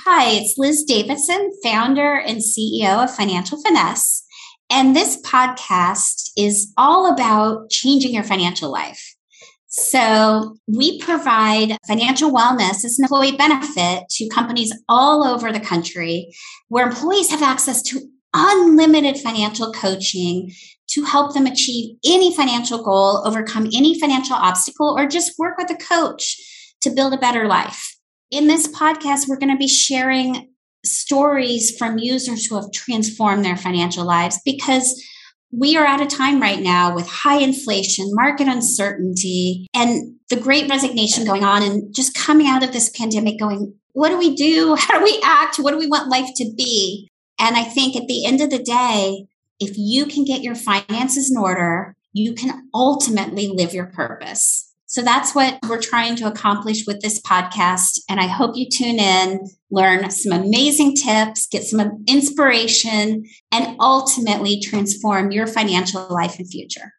Hi, it's Liz Davidson, founder and CEO of Financial Finesse. And this podcast is all about changing your financial life. So, we provide financial wellness as an employee benefit to companies all over the country where employees have access to unlimited financial coaching to help them achieve any financial goal, overcome any financial obstacle, or just work with a coach to build a better life. In this podcast, we're going to be sharing stories from users who have transformed their financial lives because we are at a time right now with high inflation, market uncertainty, and the great resignation going on, and just coming out of this pandemic going, what do we do? How do we act? What do we want life to be? And I think at the end of the day, if you can get your finances in order, you can ultimately live your purpose. So that's what we're trying to accomplish with this podcast. And I hope you tune in, learn some amazing tips, get some inspiration, and ultimately transform your financial life and future.